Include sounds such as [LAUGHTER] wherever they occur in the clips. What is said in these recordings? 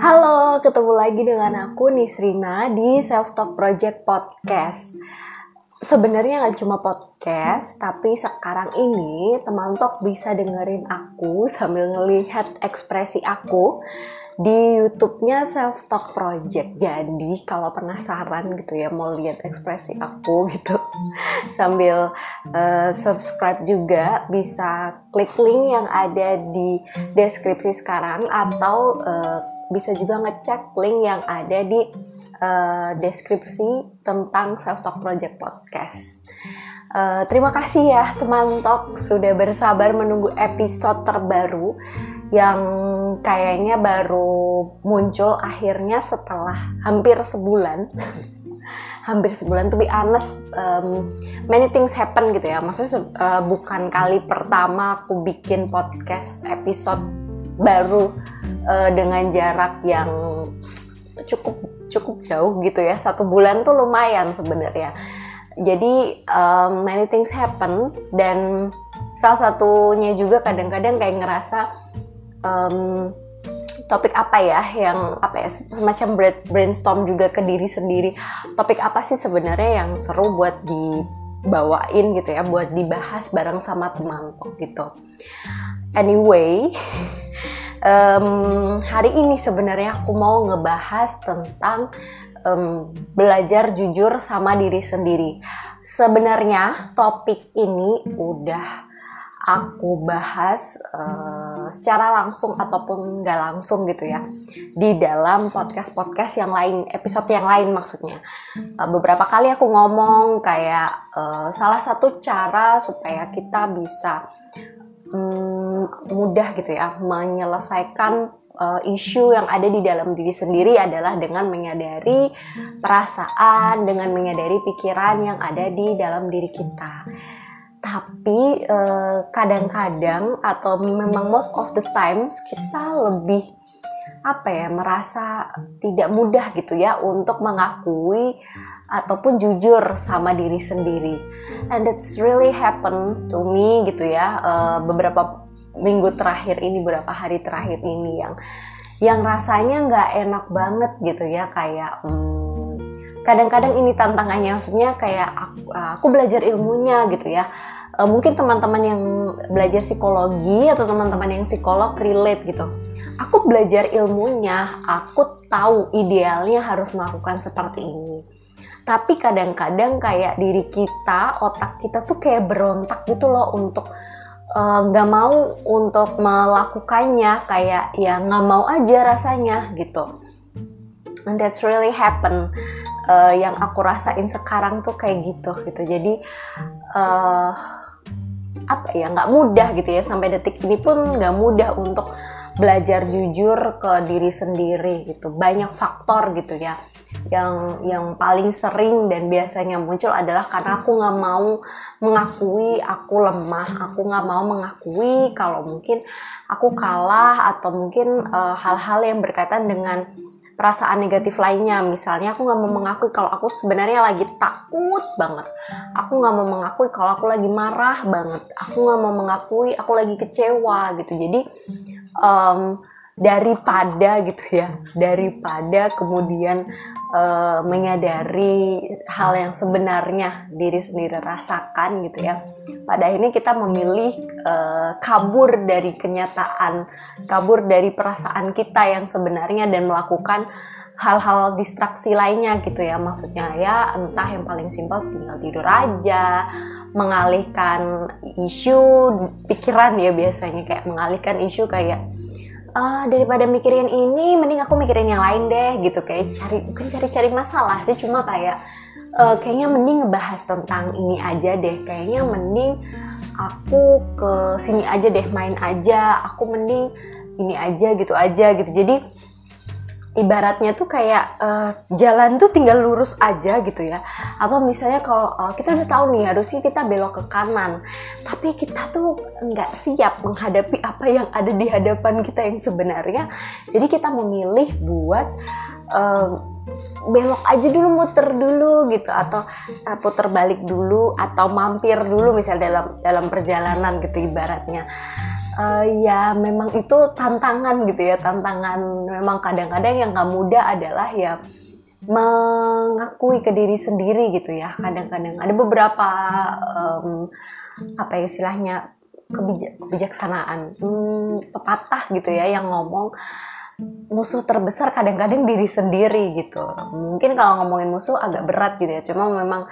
Halo, ketemu lagi dengan aku Nisrina di Self Talk Project Podcast. Sebenarnya nggak cuma podcast, tapi sekarang ini teman talk bisa dengerin aku sambil ngelihat ekspresi aku di YouTube-nya Self Talk Project. Jadi kalau penasaran gitu ya mau lihat ekspresi aku gitu [LAUGHS] sambil uh, subscribe juga bisa klik link yang ada di deskripsi sekarang atau uh, bisa juga ngecek link yang ada di uh, deskripsi tentang Self Talk Project Podcast. Uh, terima kasih ya teman talk sudah bersabar menunggu episode terbaru yang kayaknya baru muncul akhirnya setelah hampir sebulan [LAUGHS] hampir sebulan to be um, many things happen gitu ya maksudnya uh, bukan kali pertama aku bikin podcast episode baru uh, dengan jarak yang cukup cukup jauh gitu ya. Satu bulan tuh lumayan sebenarnya. Jadi um, many things happen dan salah satunya juga kadang-kadang kayak ngerasa um, topik apa ya yang apa ya semacam brainstorm juga ke diri sendiri. Topik apa sih sebenarnya yang seru buat dibawain gitu ya buat dibahas bareng sama teman gitu anyway [LAUGHS] um, hari ini sebenarnya aku mau ngebahas tentang um, belajar jujur sama diri sendiri. Sebenarnya topik ini udah aku bahas uh, secara langsung ataupun nggak langsung gitu ya di dalam podcast podcast yang lain episode yang lain maksudnya uh, beberapa kali aku ngomong kayak uh, salah satu cara supaya kita bisa um, mudah gitu ya menyelesaikan uh, isu yang ada di dalam diri sendiri adalah dengan menyadari perasaan, dengan menyadari pikiran yang ada di dalam diri kita. Tapi eh, kadang-kadang atau memang most of the times kita lebih apa ya merasa tidak mudah gitu ya untuk mengakui ataupun jujur sama diri sendiri. And that's really happen to me gitu ya uh, beberapa minggu terakhir ini beberapa hari terakhir ini yang yang rasanya nggak enak banget gitu ya kayak hmm, kadang-kadang ini tantangannya maksudnya kayak aku, aku belajar ilmunya gitu ya. E, mungkin teman-teman yang belajar psikologi atau teman-teman yang psikolog relate gitu. Aku belajar ilmunya aku tahu idealnya harus melakukan seperti ini tapi kadang-kadang kayak diri kita otak kita tuh kayak berontak gitu loh untuk Eh, nggak uh, mau untuk melakukannya kayak ya nggak mau aja rasanya gitu. And that's really happen uh, yang aku rasain sekarang tuh kayak gitu gitu. Jadi uh, apa ya nggak mudah gitu ya. Sampai detik ini pun nggak mudah untuk belajar jujur ke diri sendiri gitu. Banyak faktor gitu ya yang yang paling sering dan biasanya muncul adalah karena aku nggak mau mengakui aku lemah aku nggak mau mengakui kalau mungkin aku kalah atau mungkin eh, hal-hal uh, yang berkaitan dengan perasaan negatif lainnya. Misalnya aku nggak mau mengakui kalau aku sebenarnya lagi takut banget. Aku nggak mau mengakui kalau aku lagi marah banget. Aku nggak mau mengakui aku lagi kecewa gitu. Jadi um, daripada gitu ya. Daripada kemudian uh, menyadari hal yang sebenarnya diri sendiri rasakan gitu ya. Pada akhirnya kita memilih uh, kabur dari kenyataan kabur dari perasaan kita yang sebenarnya dan melakukan hal-hal distraksi lainnya gitu ya. Maksudnya ya entah yang paling simpel tinggal tidur aja mengalihkan isu pikiran ya biasanya. Kayak mengalihkan isu kayak uh, daripada mikirin ini mending aku mikirin yang lain deh gitu. Kayak cari bukan cari-cari masalah sih cuma kayak uh, kayaknya mending ngebahas tentang ini aja deh. Kayaknya mending aku ke sini aja deh main aja. Aku mending ini aja gitu aja gitu. Jadi ibaratnya tuh kayak uh, jalan tuh tinggal lurus aja gitu ya. Atau misalnya kalau uh, kita udah tahu nih harusnya kita belok ke kanan. Tapi kita tuh nggak siap menghadapi apa yang ada di hadapan kita yang sebenarnya. Jadi kita memilih buat uh, belok aja dulu muter dulu gitu. Atau uh, puter balik dulu atau mampir dulu misalnya dalam dalam perjalanan gitu ibaratnya uh, ya memang itu tantangan gitu ya tantangan memang kadang-kadang yang gak mudah adalah ya mengakui ke diri sendiri gitu ya. Kadang-kadang ada beberapa um, apa ya istilahnya kebijak, kebijaksanaan hmm, pepatah gitu ya yang ngomong musuh terbesar kadang-kadang diri sendiri gitu. Mungkin kalau ngomongin musuh agak berat gitu ya cuma memang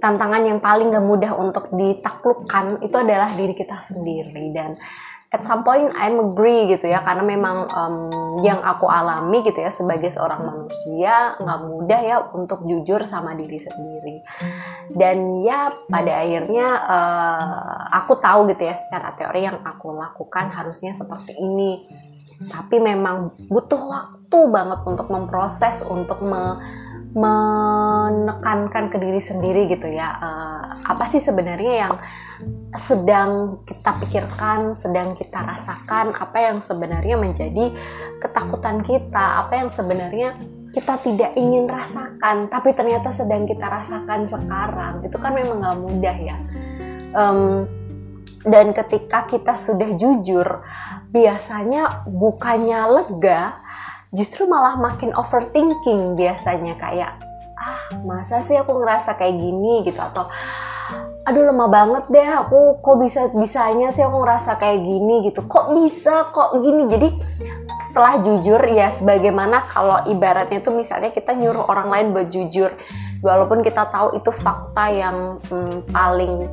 tantangan yang paling gak mudah untuk ditaklukkan itu adalah diri kita sendiri dan at some point I'm agree gitu ya. Karena memang um, yang aku alami gitu ya sebagai seorang manusia nggak mudah ya untuk jujur sama diri sendiri. Dan ya pada akhirnya uh, aku tahu gitu ya secara teori yang aku lakukan harusnya seperti ini. Tapi memang butuh waktu banget untuk memproses untuk me menekankan ke diri sendiri gitu ya uh, apa sih sebenarnya yang sedang kita pikirkan, sedang kita rasakan, apa yang sebenarnya menjadi ketakutan kita, apa yang sebenarnya kita tidak ingin rasakan, tapi ternyata sedang kita rasakan sekarang. Itu kan memang gak mudah ya. Um, dan ketika kita sudah jujur, biasanya bukannya lega, justru malah makin overthinking biasanya kayak ah masa sih aku ngerasa kayak gini? Gitu. Atau aduh lemah banget deh aku kok bisa bisanya sih aku ngerasa kayak gini? Gitu. Kok bisa? Kok gini? Jadi setelah jujur ya sebagaimana kalau ibaratnya tuh misalnya kita nyuruh orang lain buat jujur walaupun kita tahu itu fakta yang hmm, paling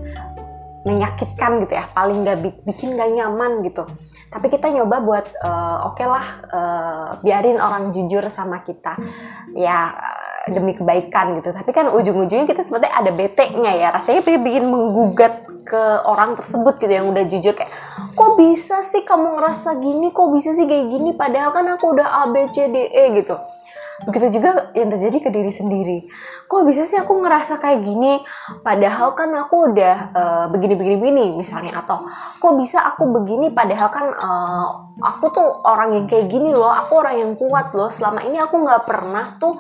menyakitkan gitu ya paling gak bikin gak nyaman gitu tapi kita nyoba buat uh, oke okay lah uh, biarin orang jujur sama kita. Ya demi kebaikan gitu. Tapi kan ujung-ujungnya kita sebenarnya ada BT-nya ya. Rasanya bikin menggugat ke orang tersebut gitu yang udah jujur kayak kok bisa sih kamu ngerasa gini? Kok bisa sih kayak gini? Padahal kan aku udah A B C D E gitu begitu juga yang terjadi ke diri sendiri. Kok bisa sih aku ngerasa kayak gini? Padahal kan aku udah uh, begini begini begini misalnya. Atau kok bisa aku begini? Padahal kan uh, aku tuh orang yang kayak gini loh. Aku orang yang kuat loh. Selama ini aku nggak pernah tuh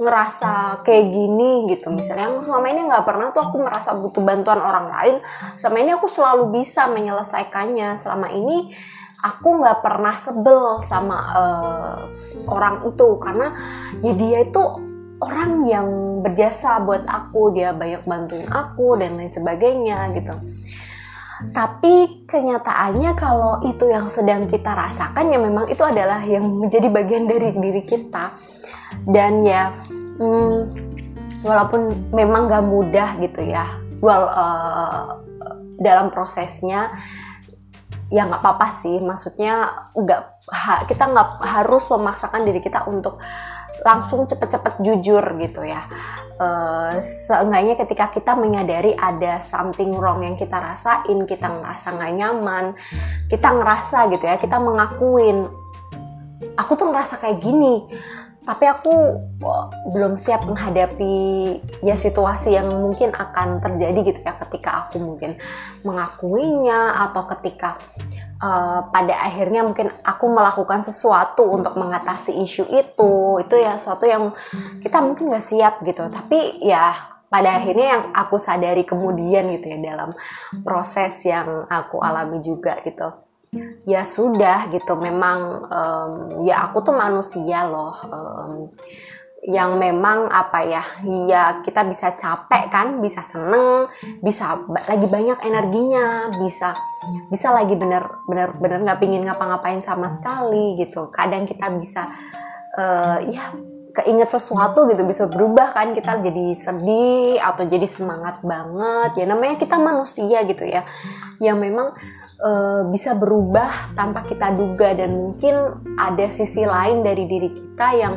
ngerasa kayak gini gitu. Misalnya aku selama ini nggak pernah tuh aku merasa butuh bantuan orang lain. Selama ini aku selalu bisa menyelesaikannya. Selama ini aku nggak pernah sebel sama uh, orang itu. Karena ya dia itu orang yang berjasa buat aku. Dia banyak bantuin aku dan lain sebagainya gitu. Tapi kenyataannya kalau itu yang sedang kita rasakan ya memang itu adalah yang [LAUGHS] menjadi bagian dari diri kita. Dan ya hmm, walaupun memang gak mudah gitu ya. Well uh, dalam prosesnya ya nggak apa-apa sih. Maksudnya nggak ha, kita nggak harus memaksakan diri kita untuk langsung cepet-cepet jujur gitu ya. Uh, seenggaknya ketika kita menyadari ada something wrong yang kita rasain kita ngerasa nggak nyaman kita ngerasa gitu ya kita mengakuin aku tuh ngerasa kayak gini tapi aku oh, belum siap menghadapi ya situasi yang mungkin akan terjadi gitu ya ketika aku mungkin mengakuinya atau ketika uh, pada akhirnya mungkin aku melakukan sesuatu untuk mengatasi isu itu. Itu ya sesuatu yang kita mungkin nggak siap gitu. Tapi ya pada akhirnya yang aku sadari kemudian gitu ya dalam proses yang aku alami juga gitu ya sudah gitu memang um, ya aku tuh manusia loh um, yang memang apa ya ya kita bisa capek kan bisa seneng bisa lagi banyak energinya bisa bisa lagi bener bener bener nggak pingin ngapa-ngapain sama sekali gitu. Kadang kita bisa uh, ya keinget sesuatu gitu bisa berubah kan kita jadi sedih atau jadi semangat banget. Ya namanya kita manusia gitu ya yang memang uh, bisa berubah tanpa kita duga. Dan mungkin ada sisi lain dari diri kita yang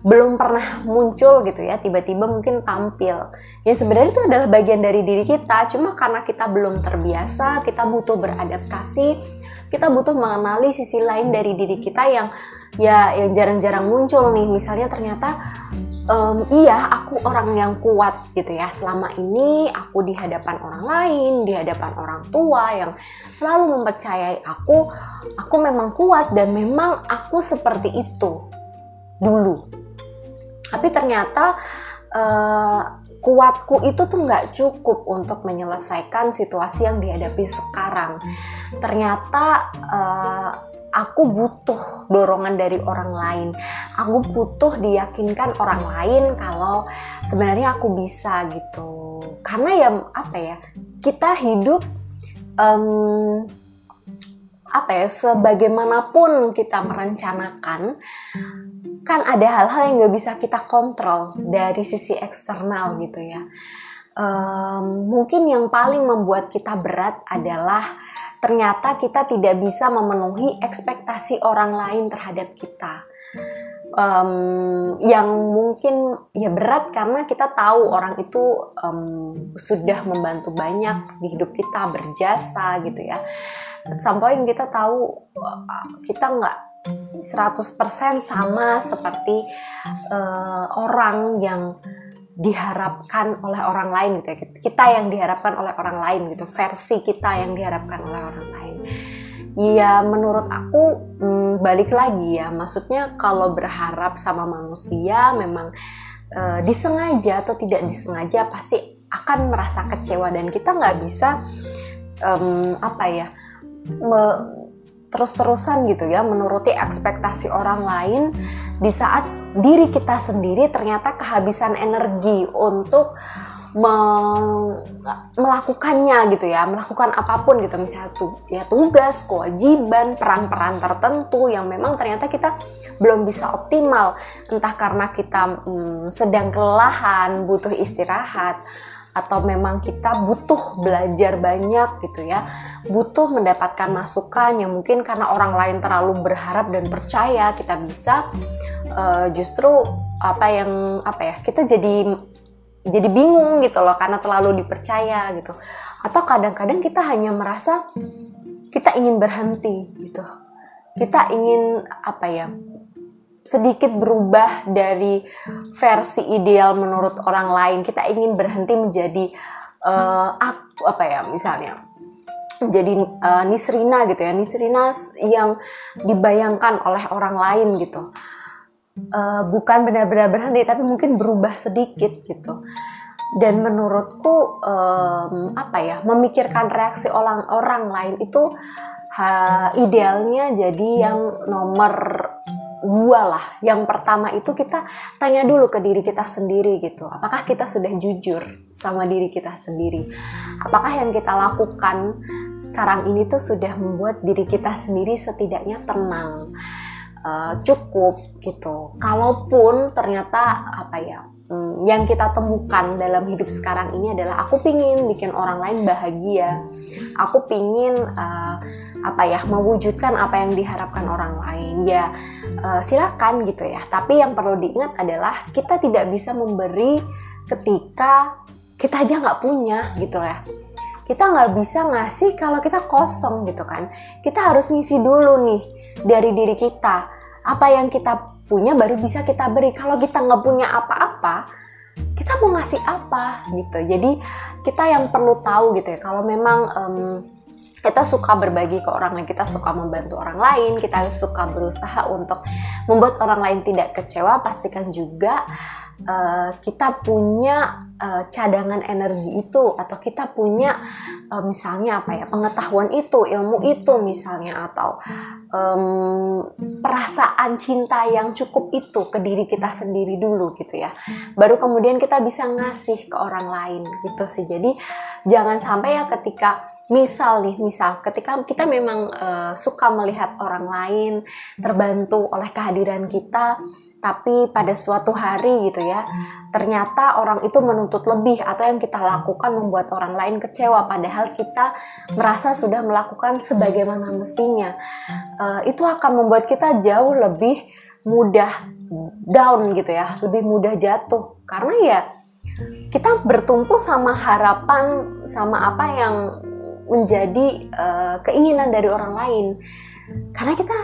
belum pernah muncul gitu ya tiba-tiba mungkin tampil. Ya sebenarnya itu adalah bagian dari diri kita. Cuma karena kita belum terbiasa kita butuh beradaptasi kita butuh mengenali sisi lain dari diri kita yang ya yang jarang-jarang muncul nih. Misalnya ternyata um, iya aku orang yang kuat gitu ya selama ini aku di hadapan orang lain di hadapan orang tua yang selalu mempercayai aku aku memang kuat dan memang aku seperti itu dulu tapi ternyata uh, kuatku itu tuh nggak cukup untuk menyelesaikan situasi yang dihadapi sekarang. Ternyata uh, aku butuh dorongan dari orang lain. Aku butuh diyakinkan orang lain kalau sebenarnya aku bisa gitu. Karena ya apa ya kita hidup um, apa ya sebagaimanapun kita merencanakan kan ada hal-hal yang nggak bisa kita kontrol dari sisi eksternal gitu ya um, mungkin yang paling membuat kita berat adalah ternyata kita tidak bisa memenuhi ekspektasi orang lain terhadap kita. Um, yang mungkin ya berat karena kita tahu orang itu um, sudah membantu banyak di hidup kita berjasa gitu ya. Sampai kita tahu kita nggak 100% sama seperti uh, orang yang diharapkan oleh orang lain gitu ya. Kita yang diharapkan oleh orang lain gitu. Versi kita yang diharapkan oleh orang lain. Ya menurut aku hmm, balik lagi ya. Maksudnya kalau berharap sama manusia memang uh, disengaja atau tidak disengaja pasti akan merasa kecewa dan kita nggak bisa um, apa ya terus-terusan gitu ya menuruti ekspektasi orang lain di saat diri kita sendiri ternyata kehabisan energi untuk me melakukannya gitu ya melakukan apa pun gitu. Misalnya tuh ya tugas kewajiban peran-peran tertentu yang memang ternyata kita belum bisa optimal. Entah karena kita hmm, sedang kelelahan butuh istirahat atau memang kita butuh belajar banyak gitu ya. Butuh mendapatkan masukan yang mungkin karena orang lain terlalu berharap dan percaya kita bisa uh, justru apa yang apa ya kita jadi jadi bingung gitu loh karena terlalu dipercaya gitu. Atau kadang-kadang kita hanya merasa kita ingin berhenti gitu. Kita ingin apa ya sedikit berubah dari versi ideal menurut orang lain. Kita ingin berhenti menjadi uh, apa ya misalnya menjadi uh, Nisrina gitu ya. Nisrina yang dibayangkan oleh orang lain gitu uh, bukan benar-benar berhenti tapi mungkin berubah sedikit gitu dan menurutku um, apa ya memikirkan reaksi orang orang lain itu ha, idealnya jadi yang nomor dua lah. Yang pertama itu kita tanya dulu ke diri kita sendiri gitu. Apakah kita sudah jujur sama diri kita sendiri? Apakah yang kita lakukan sekarang ini tuh sudah membuat diri kita sendiri setidaknya tenang, uh, cukup gitu. Kalaupun ternyata apa ya? Hmm, yang kita temukan dalam hidup sekarang ini adalah aku pingin bikin orang lain bahagia. Aku pingin uh, apa ya mewujudkan apa yang diharapkan orang lain ya uh, silakan gitu ya tapi yang perlu diingat adalah kita tidak bisa memberi ketika kita aja nggak punya gitu ya kita nggak bisa ngasih kalau kita kosong gitu kan. Kita harus ngisi dulu nih dari diri kita. Apa yang kita punya baru bisa kita beri. Kalau kita nggak punya apa-apa kita mau ngasih apa gitu. Jadi kita yang perlu tahu gitu ya. Kalau memang um, kita suka berbagi ke orang lain, kita suka membantu orang lain, kita suka berusaha untuk membuat orang lain tidak kecewa, pastikan juga uh, kita punya uh, cadangan energi itu atau kita punya uh, misalnya apa ya pengetahuan itu, ilmu itu misalnya atau um, perasaan cinta yang cukup itu ke diri kita sendiri dulu gitu ya. Baru kemudian kita bisa ngasih ke orang lain gitu sih. Jadi jangan sampai ya ketika misal nih misal ketika kita memang uh, suka melihat orang lain terbantu oleh kehadiran kita tapi pada suatu hari gitu ya ternyata orang itu menuntut lebih atau yang kita lakukan membuat orang lain kecewa padahal kita merasa sudah melakukan sebagaimana mestinya. Uh, itu akan membuat kita jauh lebih mudah down gitu ya lebih mudah jatuh. Karena ya kita bertumpu sama harapan sama apa yang menjadi uh, keinginan dari orang lain. Karena kita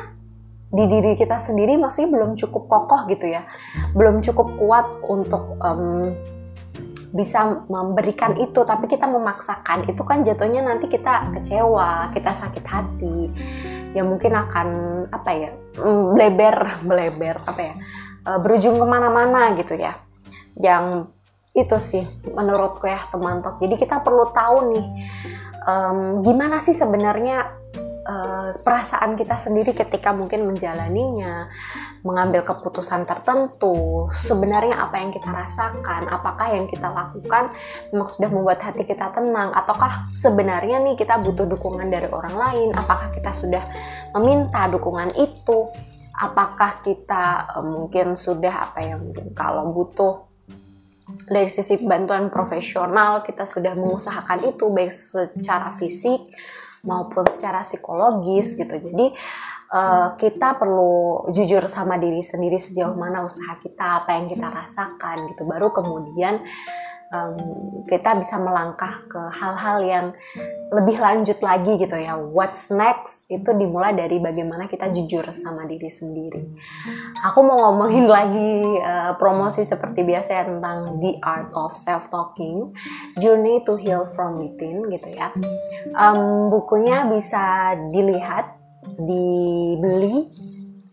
di diri kita sendiri masih belum cukup kokoh gitu ya. Belum cukup kuat untuk um, bisa memberikan itu. Tapi kita memaksakan itu kan jatuhnya nanti kita kecewa kita sakit hati. Ya mungkin akan apa ya mm, bleber [LAUGHS] bleber apa ya uh, berujung ke mana-mana gitu ya. Yang itu sih menurutku ya teman tok. Jadi kita perlu tahu nih um, gimana sih sebenarnya uh, perasaan kita sendiri ketika mungkin menjalaninya mengambil keputusan tertentu? Sebenarnya apa yang kita rasakan? Apakah yang kita lakukan memang sudah membuat hati kita tenang? Ataukah sebenarnya nih kita butuh dukungan dari orang lain? Apakah kita sudah meminta dukungan itu? Apakah kita uh, mungkin sudah apa yang mungkin kalau butuh dari sisi bantuan profesional kita sudah mengusahakan itu baik secara fisik maupun secara psikologis gitu. Jadi uh, kita perlu jujur sama diri sendiri sejauh mana usaha kita apa yang kita rasakan gitu. Baru kemudian um, kita bisa melangkah ke hal-hal yang lebih lanjut lagi gitu ya. What's next itu dimulai dari bagaimana kita jujur sama diri sendiri. Aku mau ngomongin [LAUGHS] lagi uh, promosi seperti biasa ya tentang The Art of Self Talking, Journey to Heal from Within gitu ya. Um, bukunya bisa dilihat, dibeli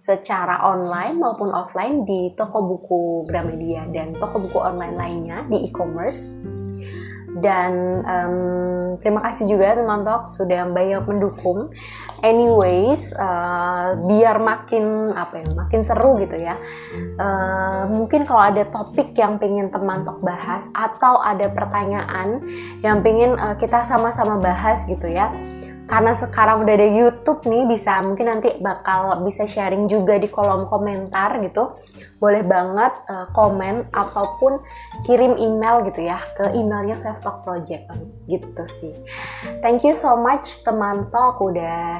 secara online maupun offline di toko buku Gramedia dan toko buku online lainnya di e-commerce. Dan um, terima kasih juga teman Tok sudah banyak mendukung. Anyways, uh, biar makin apa ya, makin seru gitu ya. Uh, mungkin kalau ada topik yang pengen teman Tok bahas atau ada pertanyaan yang pengen uh, kita sama-sama bahas gitu ya karena sekarang udah ada YouTube nih bisa mungkin nanti bakal bisa sharing juga di kolom komentar gitu. Boleh banget uh, komen ataupun kirim email gitu ya ke emailnya Self Talk Project gitu sih. Thank you so much teman talk udah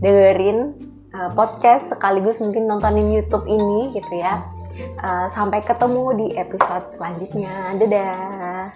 dengerin uh, podcast sekaligus mungkin nontonin YouTube ini gitu ya. Uh, sampai ketemu di episode selanjutnya. Dadah